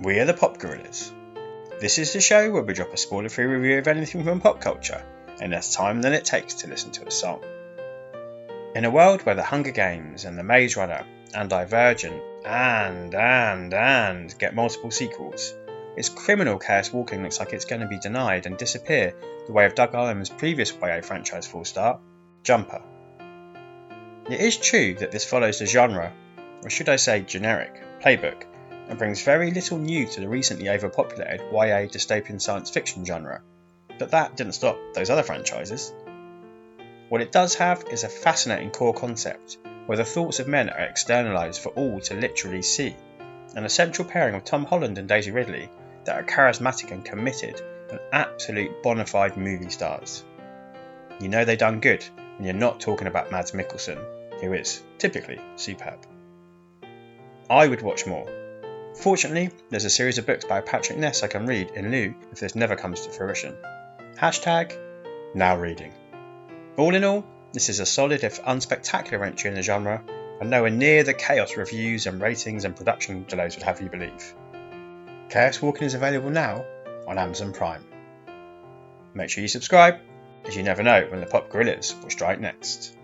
We are the Pop Guerrillas. This is the show where we drop a spoiler free review of anything from pop culture in less time than it takes to listen to a song. In a world where The Hunger Games and The Maze Runner and Divergent and, and, and get multiple sequels, it's criminal Chaos Walking looks like it's going to be denied and disappear the way of Doug Liman's previous YA franchise full start, Jumper. It is true that this follows the genre, or should I say generic, playbook and brings very little new to the recently overpopulated YA dystopian science fiction genre. But that didn't stop those other franchises. What it does have is a fascinating core concept, where the thoughts of men are externalised for all to literally see, and a central pairing of Tom Holland and Daisy Ridley that are charismatic and committed, and absolute bona fide movie stars. You know they done good when you're not talking about Mads Mikkelsen, who is typically superb. I would watch more, Fortunately, there's a series of books by Patrick Ness I can read in lieu if this never comes to fruition. Hashtag now reading. All in all, this is a solid if unspectacular entry in the genre, and nowhere near the chaos reviews and ratings and production delays would have you believe. Chaos Walking is available now on Amazon Prime. Make sure you subscribe, as you never know when the Pop Guerrillas will strike next.